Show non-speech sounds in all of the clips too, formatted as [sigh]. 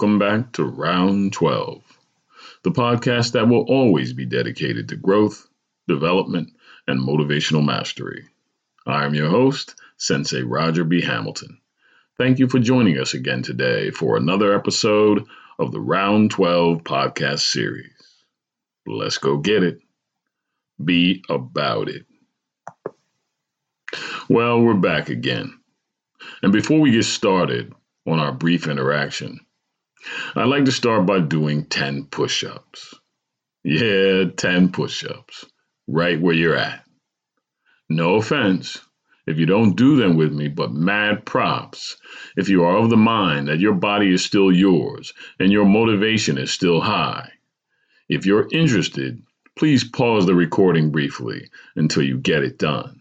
Welcome back to Round 12, the podcast that will always be dedicated to growth, development, and motivational mastery. I am your host, Sensei Roger B. Hamilton. Thank you for joining us again today for another episode of the Round 12 podcast series. Let's go get it. Be about it. Well, we're back again. And before we get started on our brief interaction, I'd like to start by doing 10 push ups. Yeah, 10 push ups, right where you're at. No offense if you don't do them with me, but mad props if you are of the mind that your body is still yours and your motivation is still high. If you're interested, please pause the recording briefly until you get it done.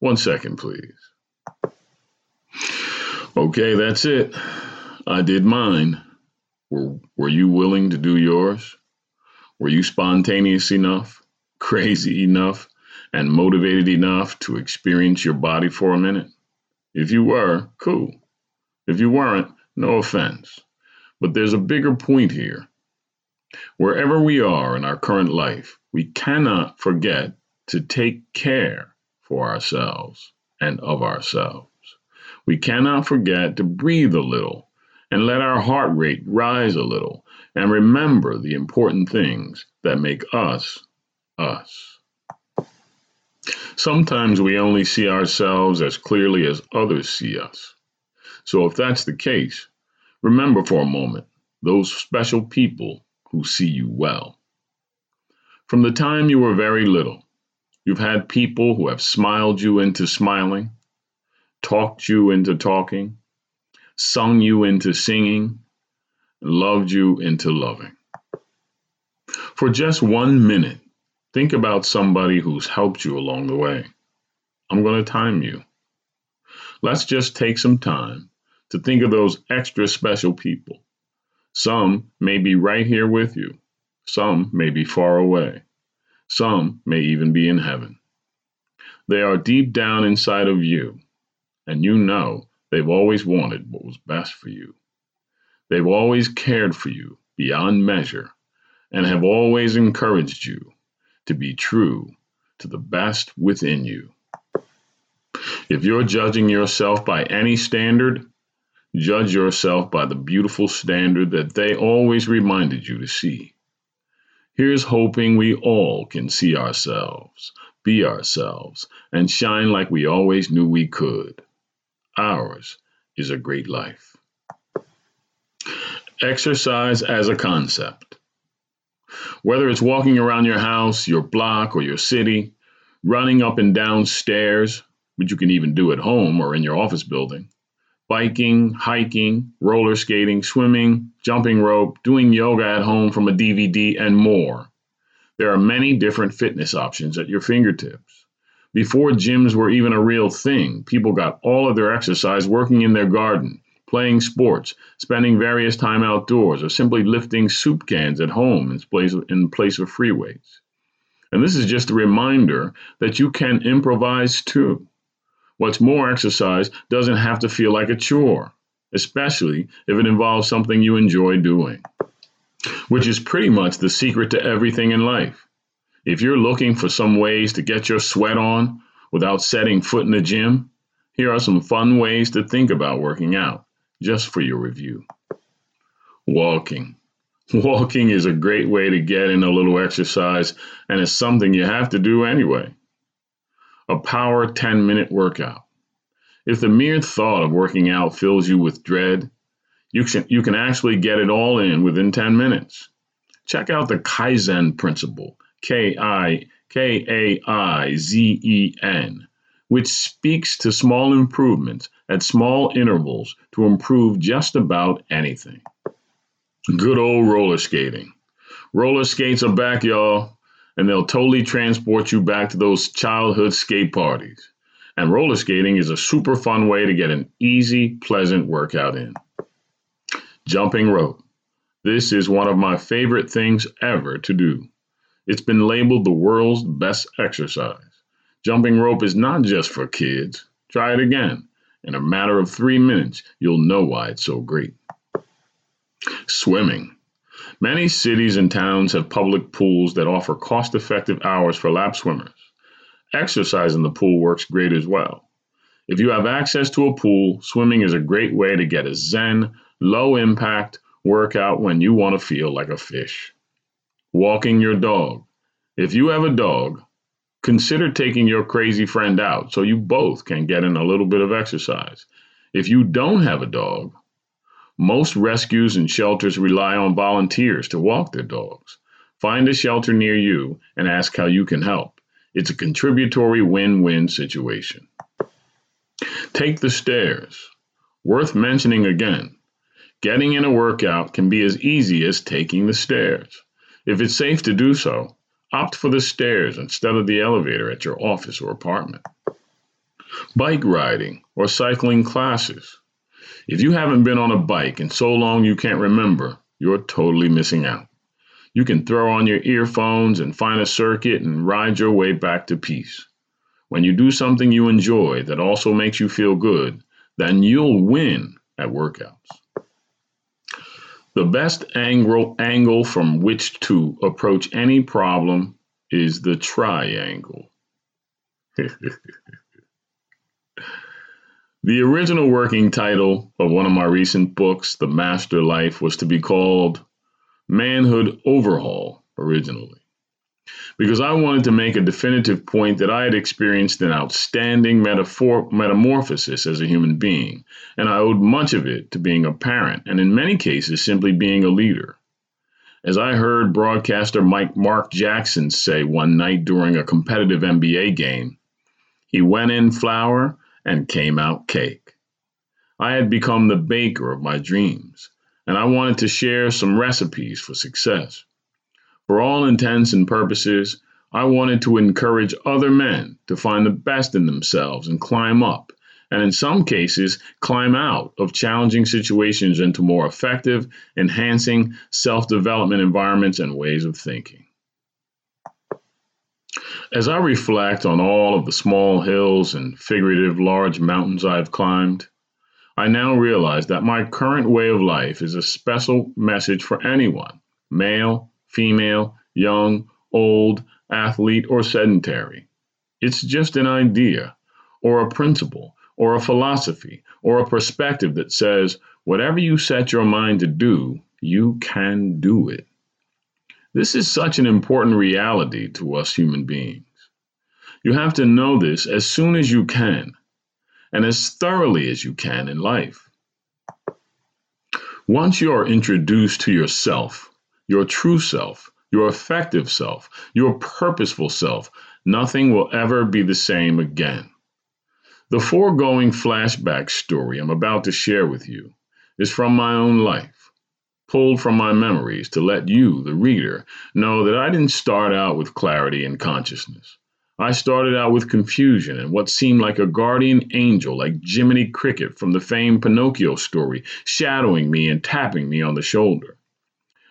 One second, please. Okay, that's it. I did mine. Were, were you willing to do yours? Were you spontaneous enough, [laughs] crazy enough, and motivated enough to experience your body for a minute? If you were, cool. If you weren't, no offense. But there's a bigger point here. Wherever we are in our current life, we cannot forget to take care for ourselves and of ourselves. We cannot forget to breathe a little and let our heart rate rise a little and remember the important things that make us us. Sometimes we only see ourselves as clearly as others see us. So if that's the case, remember for a moment those special people who see you well. From the time you were very little, you've had people who have smiled you into smiling, talked you into talking, sung you into singing, loved you into loving. For just one minute, think about somebody who's helped you along the way. I'm going to time you. Let's just take some time to think of those extra special people. Some may be right here with you, some may be far away, some may even be in heaven. They are deep down inside of you, and you know They've always wanted what was best for you. They've always cared for you beyond measure and have always encouraged you to be true to the best within you. If you're judging yourself by any standard, judge yourself by the beautiful standard that they always reminded you to see. Here's hoping we all can see ourselves, be ourselves, and shine like we always knew we could. Ours is a great life. Exercise as a concept. Whether it's walking around your house, your block, or your city, running up and down stairs, which you can even do at home or in your office building, biking, hiking, roller skating, swimming, jumping rope, doing yoga at home from a DVD, and more. There are many different fitness options at your fingertips. Before gyms were even a real thing, people got all of their exercise working in their garden, playing sports, spending various time outdoors, or simply lifting soup cans at home in place of, in place of free weights. And this is just a reminder that you can improvise too. What's more, exercise doesn't have to feel like a chore, especially if it involves something you enjoy doing, which is pretty much the secret to everything in life. If you're looking for some ways to get your sweat on without setting foot in the gym, here are some fun ways to think about working out, just for your review. Walking. [laughs] Walking is a great way to get in a little exercise, and it's something you have to do anyway. A power 10 minute workout. If the mere thought of working out fills you with dread, you can, you can actually get it all in within 10 minutes. Check out the Kaizen principle K I K A I Z E N, which speaks to small improvements at small intervals to improve just about anything. Good old roller skating. Roller skates are back, y'all, and they'll totally transport you back to those childhood skate parties. And roller skating is a super fun way to get an easy, pleasant workout in. Jumping rope. This is one of my favorite things ever to do. It's been labeled the world's best exercise. Jumping rope is not just for kids. Try it again. In a matter of three minutes, you'll know why it's so great. Swimming. Many cities and towns have public pools that offer cost effective hours for lap swimmers. Exercise in the pool works great as well. If you have access to a pool, swimming is a great way to get a zen, low impact workout when you want to feel like a fish. Walking your dog. If you have a dog, consider taking your crazy friend out so you both can get in a little bit of exercise. If you don't have a dog, most rescues and shelters rely on volunteers to walk their dogs. Find a shelter near you and ask how you can help. It's a contributory win win situation. Take the stairs. Worth mentioning again. Getting in a workout can be as easy as taking the stairs. If it's safe to do so, opt for the stairs instead of the elevator at your office or apartment. Bike riding or cycling classes. If you haven't been on a bike in so long you can't remember, you're totally missing out. You can throw on your earphones and find a circuit and ride your way back to peace. When you do something you enjoy that also makes you feel good, then you'll win at workouts. The best angle, from which to approach any problem is the triangle. [laughs] the original working title of one of my recent books, The Master Life, was to be called Manhood Overhaul originally because I wanted to make a definitive point that I had experienced an outstanding metaphor- metamorphosis as a human being, and I owed much of it to being a parent, and in many cases, simply being a leader. As I heard broadcaster Mike Mark Jackson say one night during a competitive NBA game, he went in flour and came out cake. I had become the baker of my dreams, and I wanted to share some recipes for success. For all intents and purposes, I wanted to encourage other men to find the best in themselves and climb up, and in some cases, climb out of challenging situations into more effective, enhancing self development environments and ways of thinking. As I reflect on all of the small hills and figurative large mountains I've climbed, I now realize that my current way of life is a special message for anyone, male, female, young, old, athlete, or sedentary. It's just an idea, or a principle, or a philosophy, or a perspective that says whatever you set your mind to do, you can do it. This is such an important reality to us human beings. You have to know this as soon as you can and as thoroughly as you can in life. Once you are introduced to yourself, your true self, your effective self, your purposeful self, nothing will ever be the same again. The foregoing flashback story I'm about to share with you is from my own life, pulled from my memories to let you, the reader, know that I didn't start out with clarity and consciousness. I started out with confusion and what seemed like a guardian angel, like Jiminy Cricket from the famed Pinocchio story, shadowing me and tapping me on the shoulder.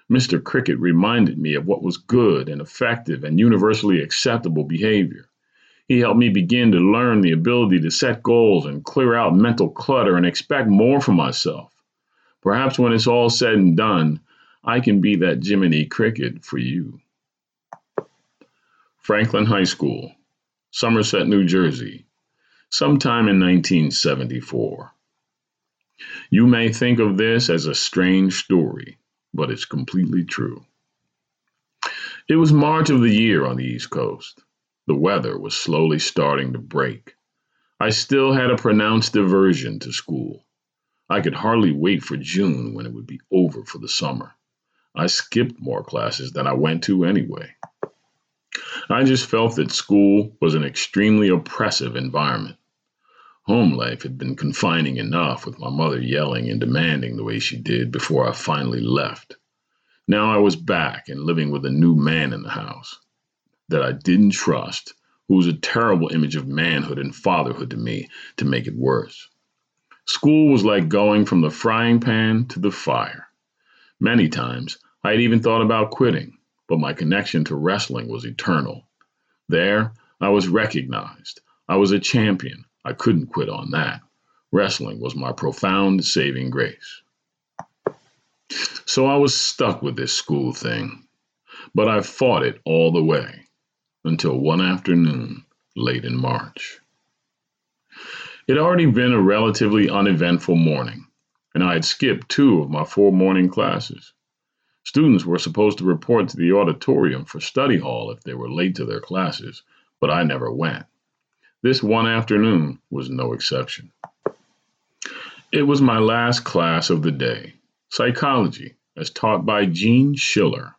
Mr. Cricket reminded me of what was good and effective and universally acceptable behavior. He helped me begin to learn the ability to set goals and clear out mental clutter and expect more from myself. Perhaps when it's all said and done, I can be that Jiminy Cricket for you. Franklin High School, Somerset, New Jersey, sometime in 1974. You may think of this as a strange story but it's completely true. It was March of the year on the East Coast. The weather was slowly starting to break. I still had a pronounced aversion to school. I could hardly wait for June when it would be over for the summer. I skipped more classes than I went to anyway. I just felt that school was an extremely oppressive environment. Home life had been confining enough with my mother yelling and demanding the way she did before I finally left. Now I was back and living with a new man in the house that I didn't trust, who was a terrible image of manhood and fatherhood to me to make it worse. School was like going from the frying pan to the fire. Many times I had even thought about quitting, but my connection to wrestling was eternal. There, I was recognized. I was a champion. I couldn't quit on that. Wrestling was my profound saving grace. So I was stuck with this school thing, but I fought it all the way until one afternoon late in March. It had already been a relatively uneventful morning, and I had skipped two of my four morning classes. Students were supposed to report to the auditorium for study hall if they were late to their classes, but I never went. This one afternoon was no exception. It was my last class of the day psychology, as taught by Gene Schiller.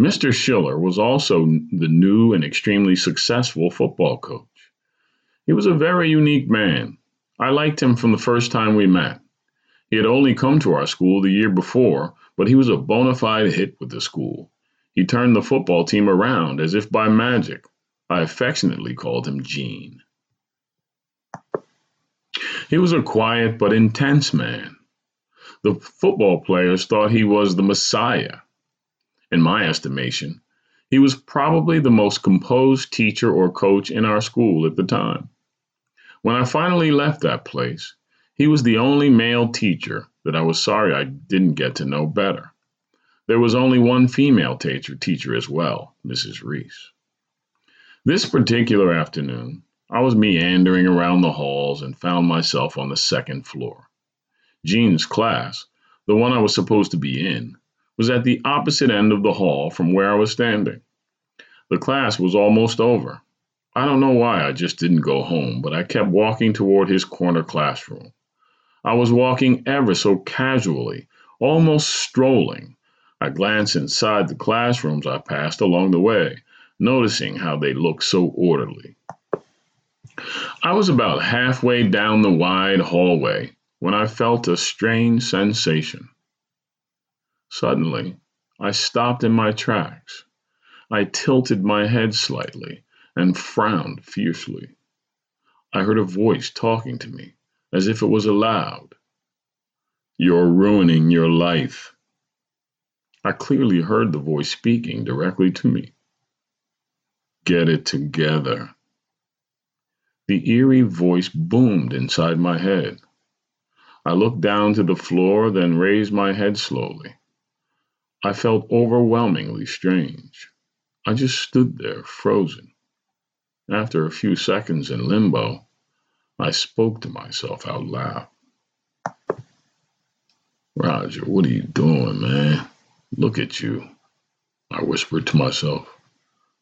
Mr. Schiller was also the new and extremely successful football coach. He was a very unique man. I liked him from the first time we met. He had only come to our school the year before, but he was a bona fide hit with the school. He turned the football team around as if by magic. I affectionately called him Gene. He was a quiet but intense man. The football players thought he was the Messiah. In my estimation, he was probably the most composed teacher or coach in our school at the time. When I finally left that place, he was the only male teacher that I was sorry I didn't get to know better. There was only one female teacher, teacher as well, Mrs. Reese. This particular afternoon, I was meandering around the halls and found myself on the second floor. Gene's class, the one I was supposed to be in, was at the opposite end of the hall from where I was standing. The class was almost over. I don't know why I just didn't go home, but I kept walking toward his corner classroom. I was walking ever so casually, almost strolling. I glanced inside the classrooms I passed along the way, noticing how they looked so orderly. I was about halfway down the wide hallway when I felt a strange sensation. Suddenly, I stopped in my tracks. I tilted my head slightly and frowned fiercely. I heard a voice talking to me as if it was aloud. You're ruining your life. I clearly heard the voice speaking directly to me. Get it together. The eerie voice boomed inside my head. I looked down to the floor, then raised my head slowly. I felt overwhelmingly strange. I just stood there, frozen. After a few seconds in limbo, I spoke to myself out loud. Roger, what are you doing, man? Look at you. I whispered to myself.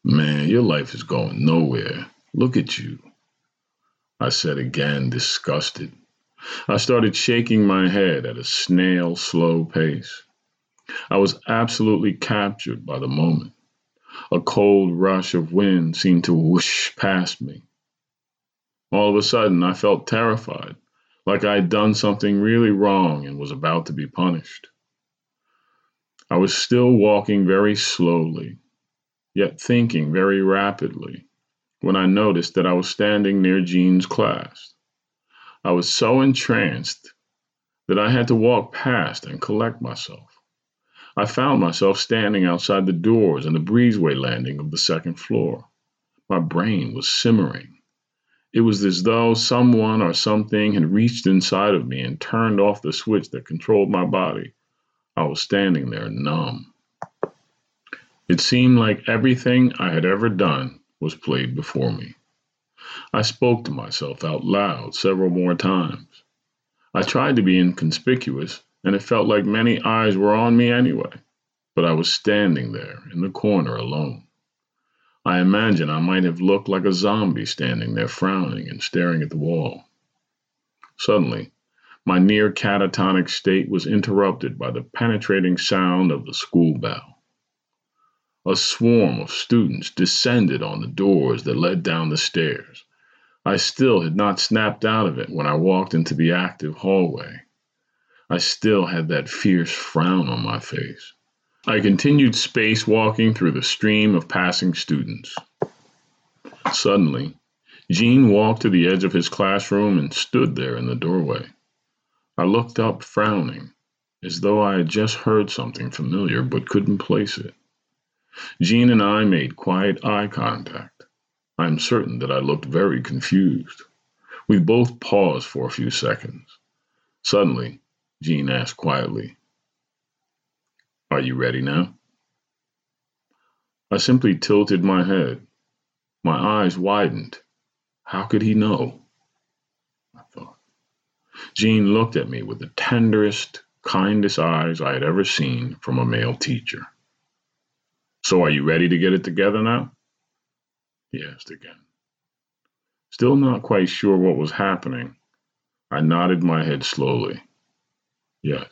Man, your life is going nowhere. Look at you. I said again, disgusted. I started shaking my head at a snail slow pace. I was absolutely captured by the moment. A cold rush of wind seemed to whoosh past me. All of a sudden, I felt terrified, like I had done something really wrong and was about to be punished. I was still walking very slowly, yet thinking very rapidly when I noticed that I was standing near Gene's class. I was so entranced that I had to walk past and collect myself. I found myself standing outside the doors and the breezeway landing of the second floor. My brain was simmering. It was as though someone or something had reached inside of me and turned off the switch that controlled my body. I was standing there numb. It seemed like everything I had ever done was played before me. I spoke to myself out loud several more times. I tried to be inconspicuous, and it felt like many eyes were on me anyway, but I was standing there in the corner alone. I imagine I might have looked like a zombie standing there frowning and staring at the wall. Suddenly, my near catatonic state was interrupted by the penetrating sound of the school bell. A swarm of students descended on the doors that led down the stairs. I still had not snapped out of it when I walked into the active hallway. I still had that fierce frown on my face. I continued space walking through the stream of passing students. Suddenly, Gene walked to the edge of his classroom and stood there in the doorway. I looked up, frowning, as though I had just heard something familiar but couldn't place it. Gene and I made quiet eye contact. I am certain that I looked very confused. We both paused for a few seconds. Suddenly, Gene asked quietly, Are you ready now? I simply tilted my head. My eyes widened. How could he know? I thought. Gene looked at me with the tenderest, kindest eyes I had ever seen from a male teacher. So are you ready to get it together now? He asked again. Still not quite sure what was happening, I nodded my head slowly. Yes.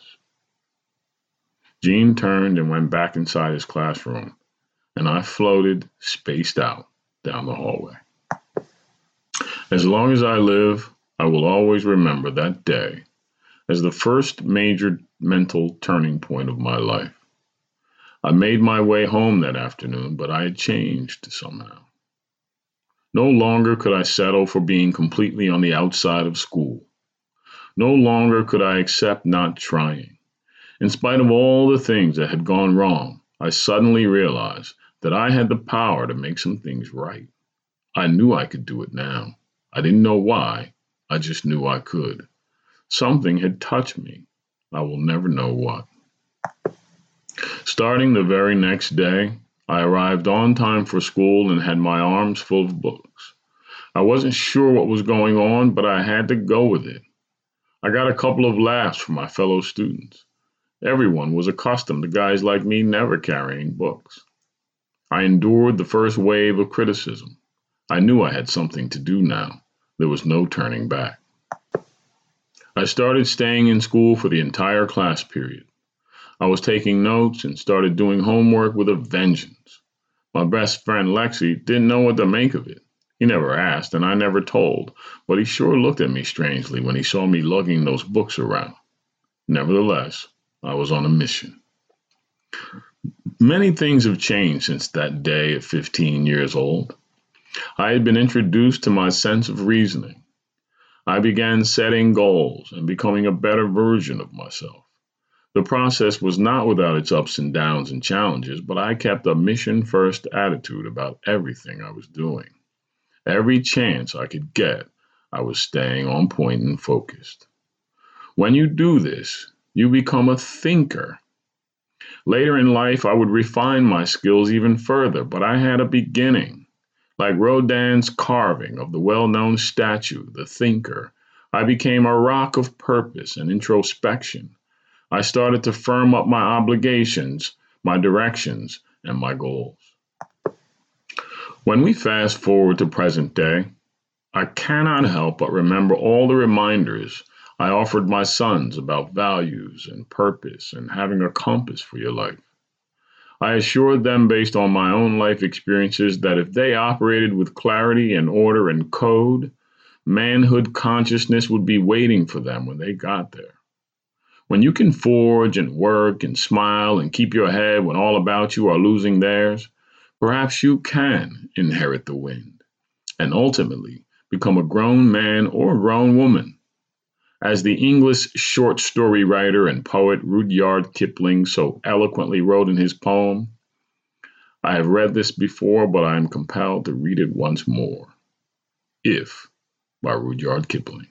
Gene turned and went back inside his classroom, and I floated, spaced out, down the hallway. As long as I live, I will always remember that day as the first major mental turning point of my life. I made my way home that afternoon, but I had changed somehow. No longer could I settle for being completely on the outside of school. No longer could I accept not trying. In spite of all the things that had gone wrong, I suddenly realized that I had the power to make some things right. I knew I could do it now. I didn't know why, I just knew I could. Something had touched me. I will never know what. Starting the very next day, I arrived on time for school and had my arms full of books. I wasn't sure what was going on, but I had to go with it. I got a couple of laughs from my fellow students. Everyone was accustomed to guys like me never carrying books. I endured the first wave of criticism. I knew I had something to do now. There was no turning back. I started staying in school for the entire class period. I was taking notes and started doing homework with a vengeance. My best friend Lexi didn't know what to make of it. He never asked, and I never told, but he sure looked at me strangely when he saw me lugging those books around. Nevertheless, I was on a mission. Many things have changed since that day at 15 years old. I had been introduced to my sense of reasoning. I began setting goals and becoming a better version of myself. The process was not without its ups and downs and challenges, but I kept a mission first attitude about everything I was doing. Every chance I could get, I was staying on point and focused. When you do this, you become a thinker. Later in life, I would refine my skills even further, but I had a beginning. Like Rodin's carving of the well known statue, The Thinker, I became a rock of purpose and introspection. I started to firm up my obligations, my directions, and my goals. When we fast forward to present day, I cannot help but remember all the reminders I offered my sons about values and purpose and having a compass for your life. I assured them, based on my own life experiences, that if they operated with clarity and order and code, manhood consciousness would be waiting for them when they got there. When you can forge and work and smile and keep your head when all about you are losing theirs, perhaps you can inherit the wind and ultimately become a grown man or a grown woman. As the English short story writer and poet Rudyard Kipling so eloquently wrote in his poem, I have read this before, but I am compelled to read it once more. If by Rudyard Kipling.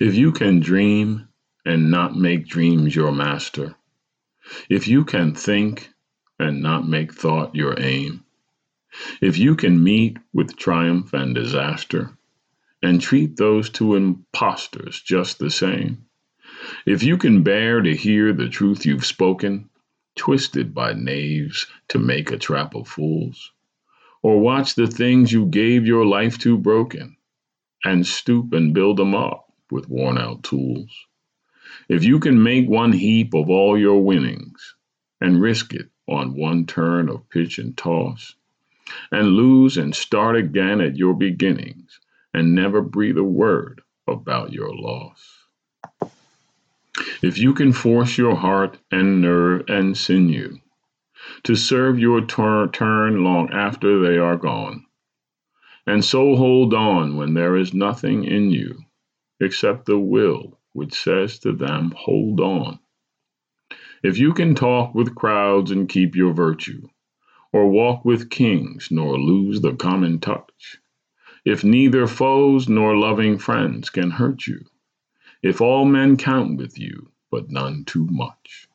If you can dream and not make dreams your master, if you can think and not make thought your aim, if you can meet with triumph and disaster and treat those two impostors just the same, if you can bear to hear the truth you've spoken, twisted by knaves to make a trap of fools, or watch the things you gave your life to broken, and stoop and build them up with worn out tools. If you can make one heap of all your winnings and risk it on one turn of pitch and toss, and lose and start again at your beginnings, and never breathe a word about your loss. If you can force your heart and nerve and sinew to serve your turn long after they are gone, and so hold on when there is nothing in you except the will which says to them, Hold on. If you can talk with crowds and keep your virtue, or walk with kings nor lose the common touch, if neither foes nor loving friends can hurt you, if all men count with you, but none too much,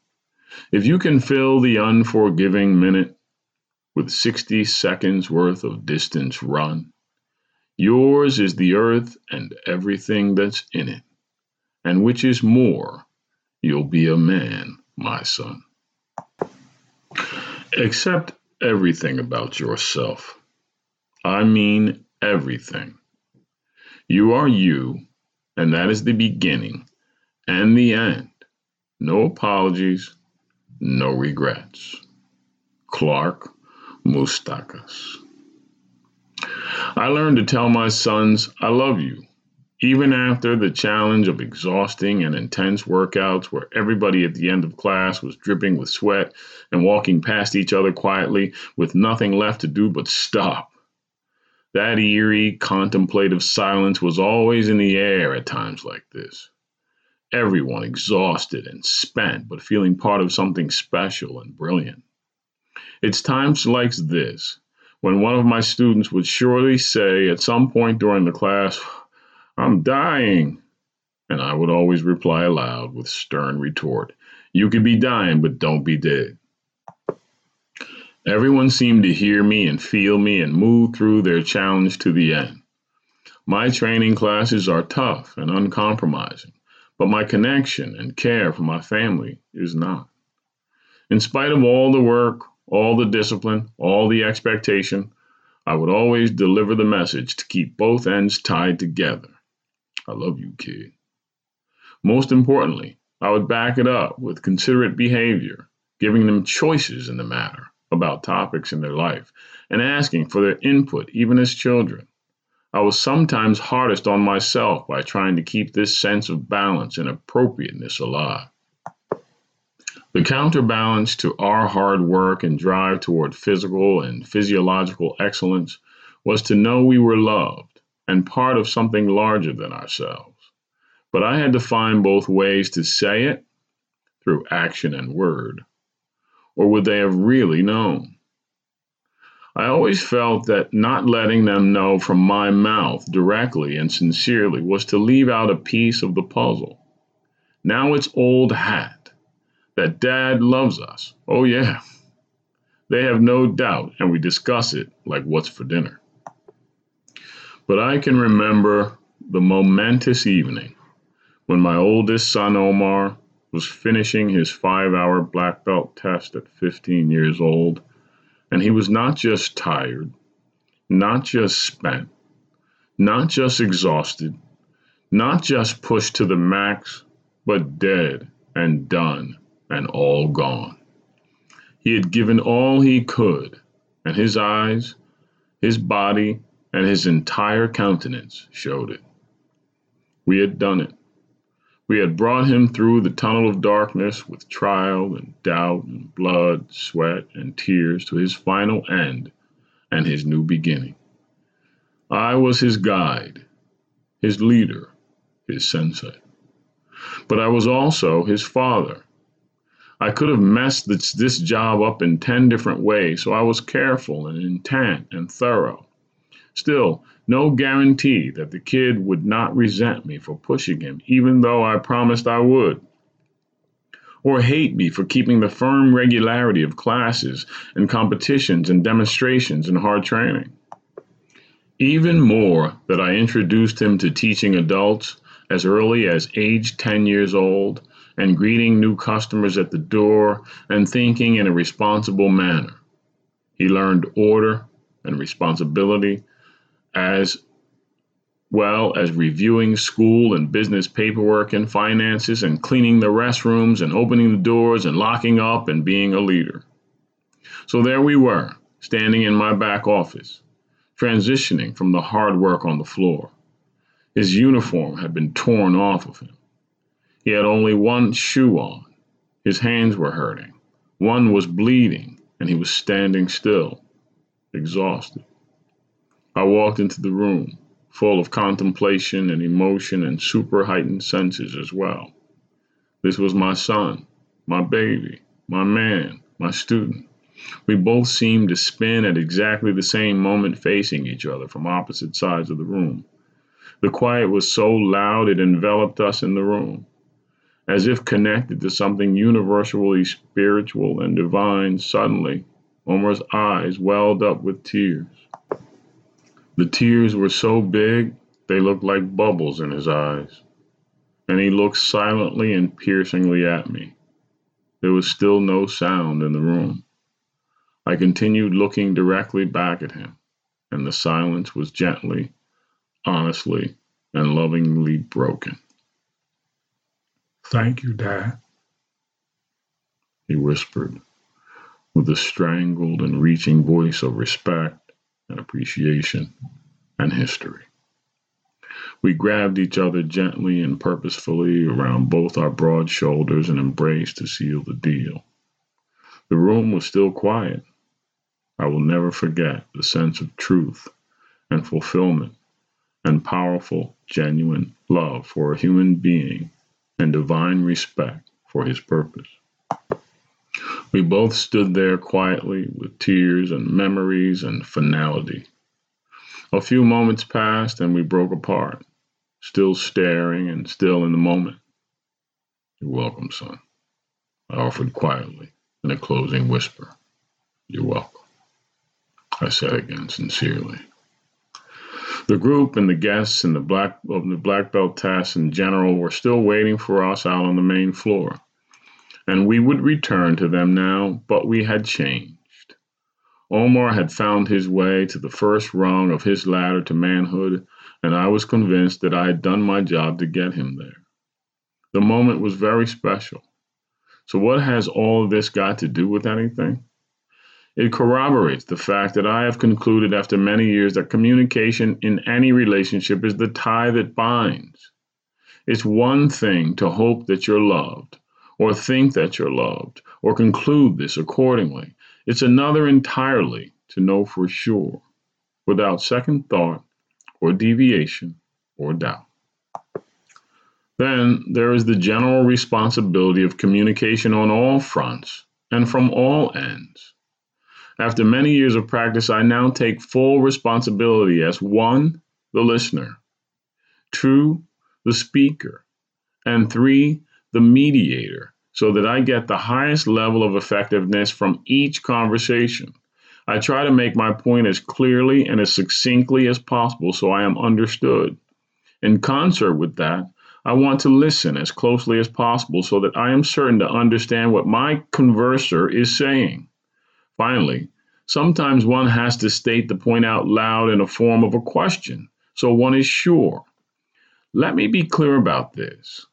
if you can fill the unforgiving minute with 60 seconds worth of distance run, yours is the earth and everything that's in it, and which is more, you'll be a man my son. Accept everything about yourself. I mean everything. You are you, and that is the beginning and the end. No apologies, no regrets. Clark Moustakas. I learned to tell my sons, I love you even after the challenge of exhausting and intense workouts where everybody at the end of class was dripping with sweat and walking past each other quietly with nothing left to do but stop. That eerie, contemplative silence was always in the air at times like this. Everyone exhausted and spent, but feeling part of something special and brilliant. It's times like this when one of my students would surely say at some point during the class, I'm dying. And I would always reply aloud with stern retort You could be dying, but don't be dead. Everyone seemed to hear me and feel me and move through their challenge to the end. My training classes are tough and uncompromising, but my connection and care for my family is not. In spite of all the work, all the discipline, all the expectation, I would always deliver the message to keep both ends tied together. I love you, kid. Most importantly, I would back it up with considerate behavior, giving them choices in the matter about topics in their life, and asking for their input even as children. I was sometimes hardest on myself by trying to keep this sense of balance and appropriateness alive. The counterbalance to our hard work and drive toward physical and physiological excellence was to know we were loved and part of something larger than ourselves. But I had to find both ways to say it through action and word, or would they have really known? I always felt that not letting them know from my mouth directly and sincerely was to leave out a piece of the puzzle. Now it's old hat that dad loves us. Oh, yeah. They have no doubt, and we discuss it like what's for dinner. But I can remember the momentous evening when my oldest son Omar was finishing his five hour black belt test at 15 years old, and he was not just tired, not just spent, not just exhausted, not just pushed to the max, but dead and done and all gone. He had given all he could, and his eyes, his body, and his entire countenance showed it. We had done it. We had brought him through the tunnel of darkness with trial and doubt and blood, sweat, and tears to his final end and his new beginning. I was his guide, his leader, his sensei. But I was also his father. I could have messed this, this job up in 10 different ways, so I was careful and intent and thorough. Still, no guarantee that the kid would not resent me for pushing him, even though I promised I would. Or hate me for keeping the firm regularity of classes and competitions and demonstrations and hard training. Even more that I introduced him to teaching adults as early as age 10 years old and greeting new customers at the door and thinking in a responsible manner. He learned order and responsibility as well as reviewing school and business paperwork and finances and cleaning the restrooms and opening the doors and locking up and being a leader. So there we were, standing in my back office, transitioning from the hard work on the floor. His uniform had been torn off of him. He had only one shoe on. His hands were hurting. One was bleeding, and he was standing still, exhausted. I walked into the room, full of contemplation and emotion and super heightened senses as well. This was my son, my baby, my man, my student. We both seemed to spin at exactly the same moment facing each other from opposite sides of the room. The quiet was so loud it enveloped us in the room. As if connected to something universally spiritual and divine, suddenly, Omar's eyes welled up with tears. The tears were so big they looked like bubbles in his eyes, and he looked silently and piercingly at me. There was still no sound in the room. I continued looking directly back at him, and the silence was gently, honestly, and lovingly broken. Thank you, Dad, he whispered, with a strangled and reaching voice of respect and appreciation and history. We grabbed each other gently and purposefully around both our broad shoulders and embraced to seal the deal. The room was still quiet. I will never forget the sense of truth and fulfillment and powerful, genuine love for a human being and divine respect for his purpose. We both stood there quietly with tears and memories and finality. A few moments passed and we broke apart, still staring and still in the moment. You're welcome, son, I offered quietly in a closing whisper. You're welcome, I said again sincerely. The group and the guests and the black of the black belt tests in general were still waiting for us out on the main floor, and we would return to them now, but we had changed. Omar had found his way to the first rung of his ladder to manhood, and I was convinced that I had done my job to get him there. The moment was very special. So, what has all this got to do with anything? It corroborates the fact that I have concluded after many years that communication in any relationship is the tie that binds. It's one thing to hope that you're loved, or think that you're loved, or conclude this accordingly. It's another entirely to know for sure, without second thought or deviation or doubt. Then there is the general responsibility of communication on all fronts and from all ends. After many years of practice, I now take full responsibility as one, the listener, two, the speaker, and three, the mediator so that I get the highest level of effectiveness from each conversation. I try to make my point as clearly and as succinctly as possible so I am understood. In concert with that, I want to listen as closely as possible so that I am certain to understand what my converser is saying. Finally, sometimes one has to state the point out loud in a form of a question, so one is sure. Let me be clear about this.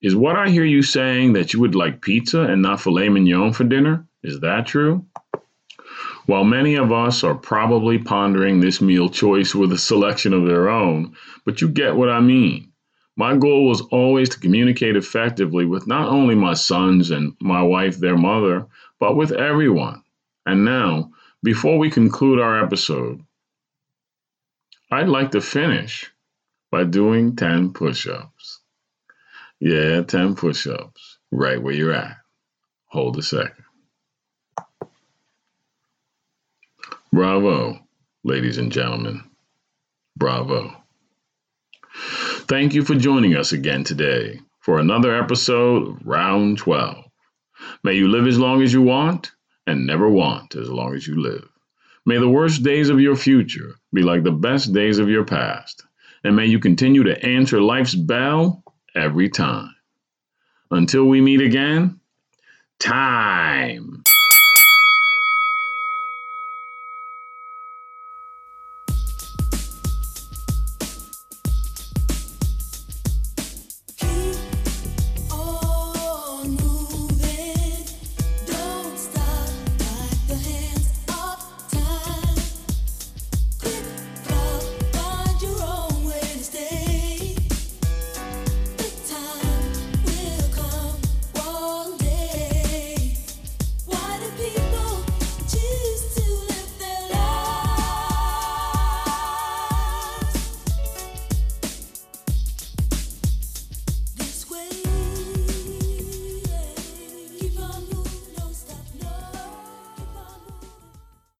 Is what I hear you saying that you would like pizza and not filet mignon for dinner? Is that true? While many of us are probably pondering this meal choice with a selection of their own, but you get what I mean. My goal was always to communicate effectively with not only my sons and my wife, their mother, but with everyone. And now, before we conclude our episode, I'd like to finish by doing 10 push ups. Yeah, 10 push ups, right where you're at. Hold a second. Bravo, ladies and gentlemen. Bravo. Thank you for joining us again today for another episode of Round 12. May you live as long as you want and never want as long as you live. May the worst days of your future be like the best days of your past. And may you continue to answer life's bell every time. Until we meet again, time.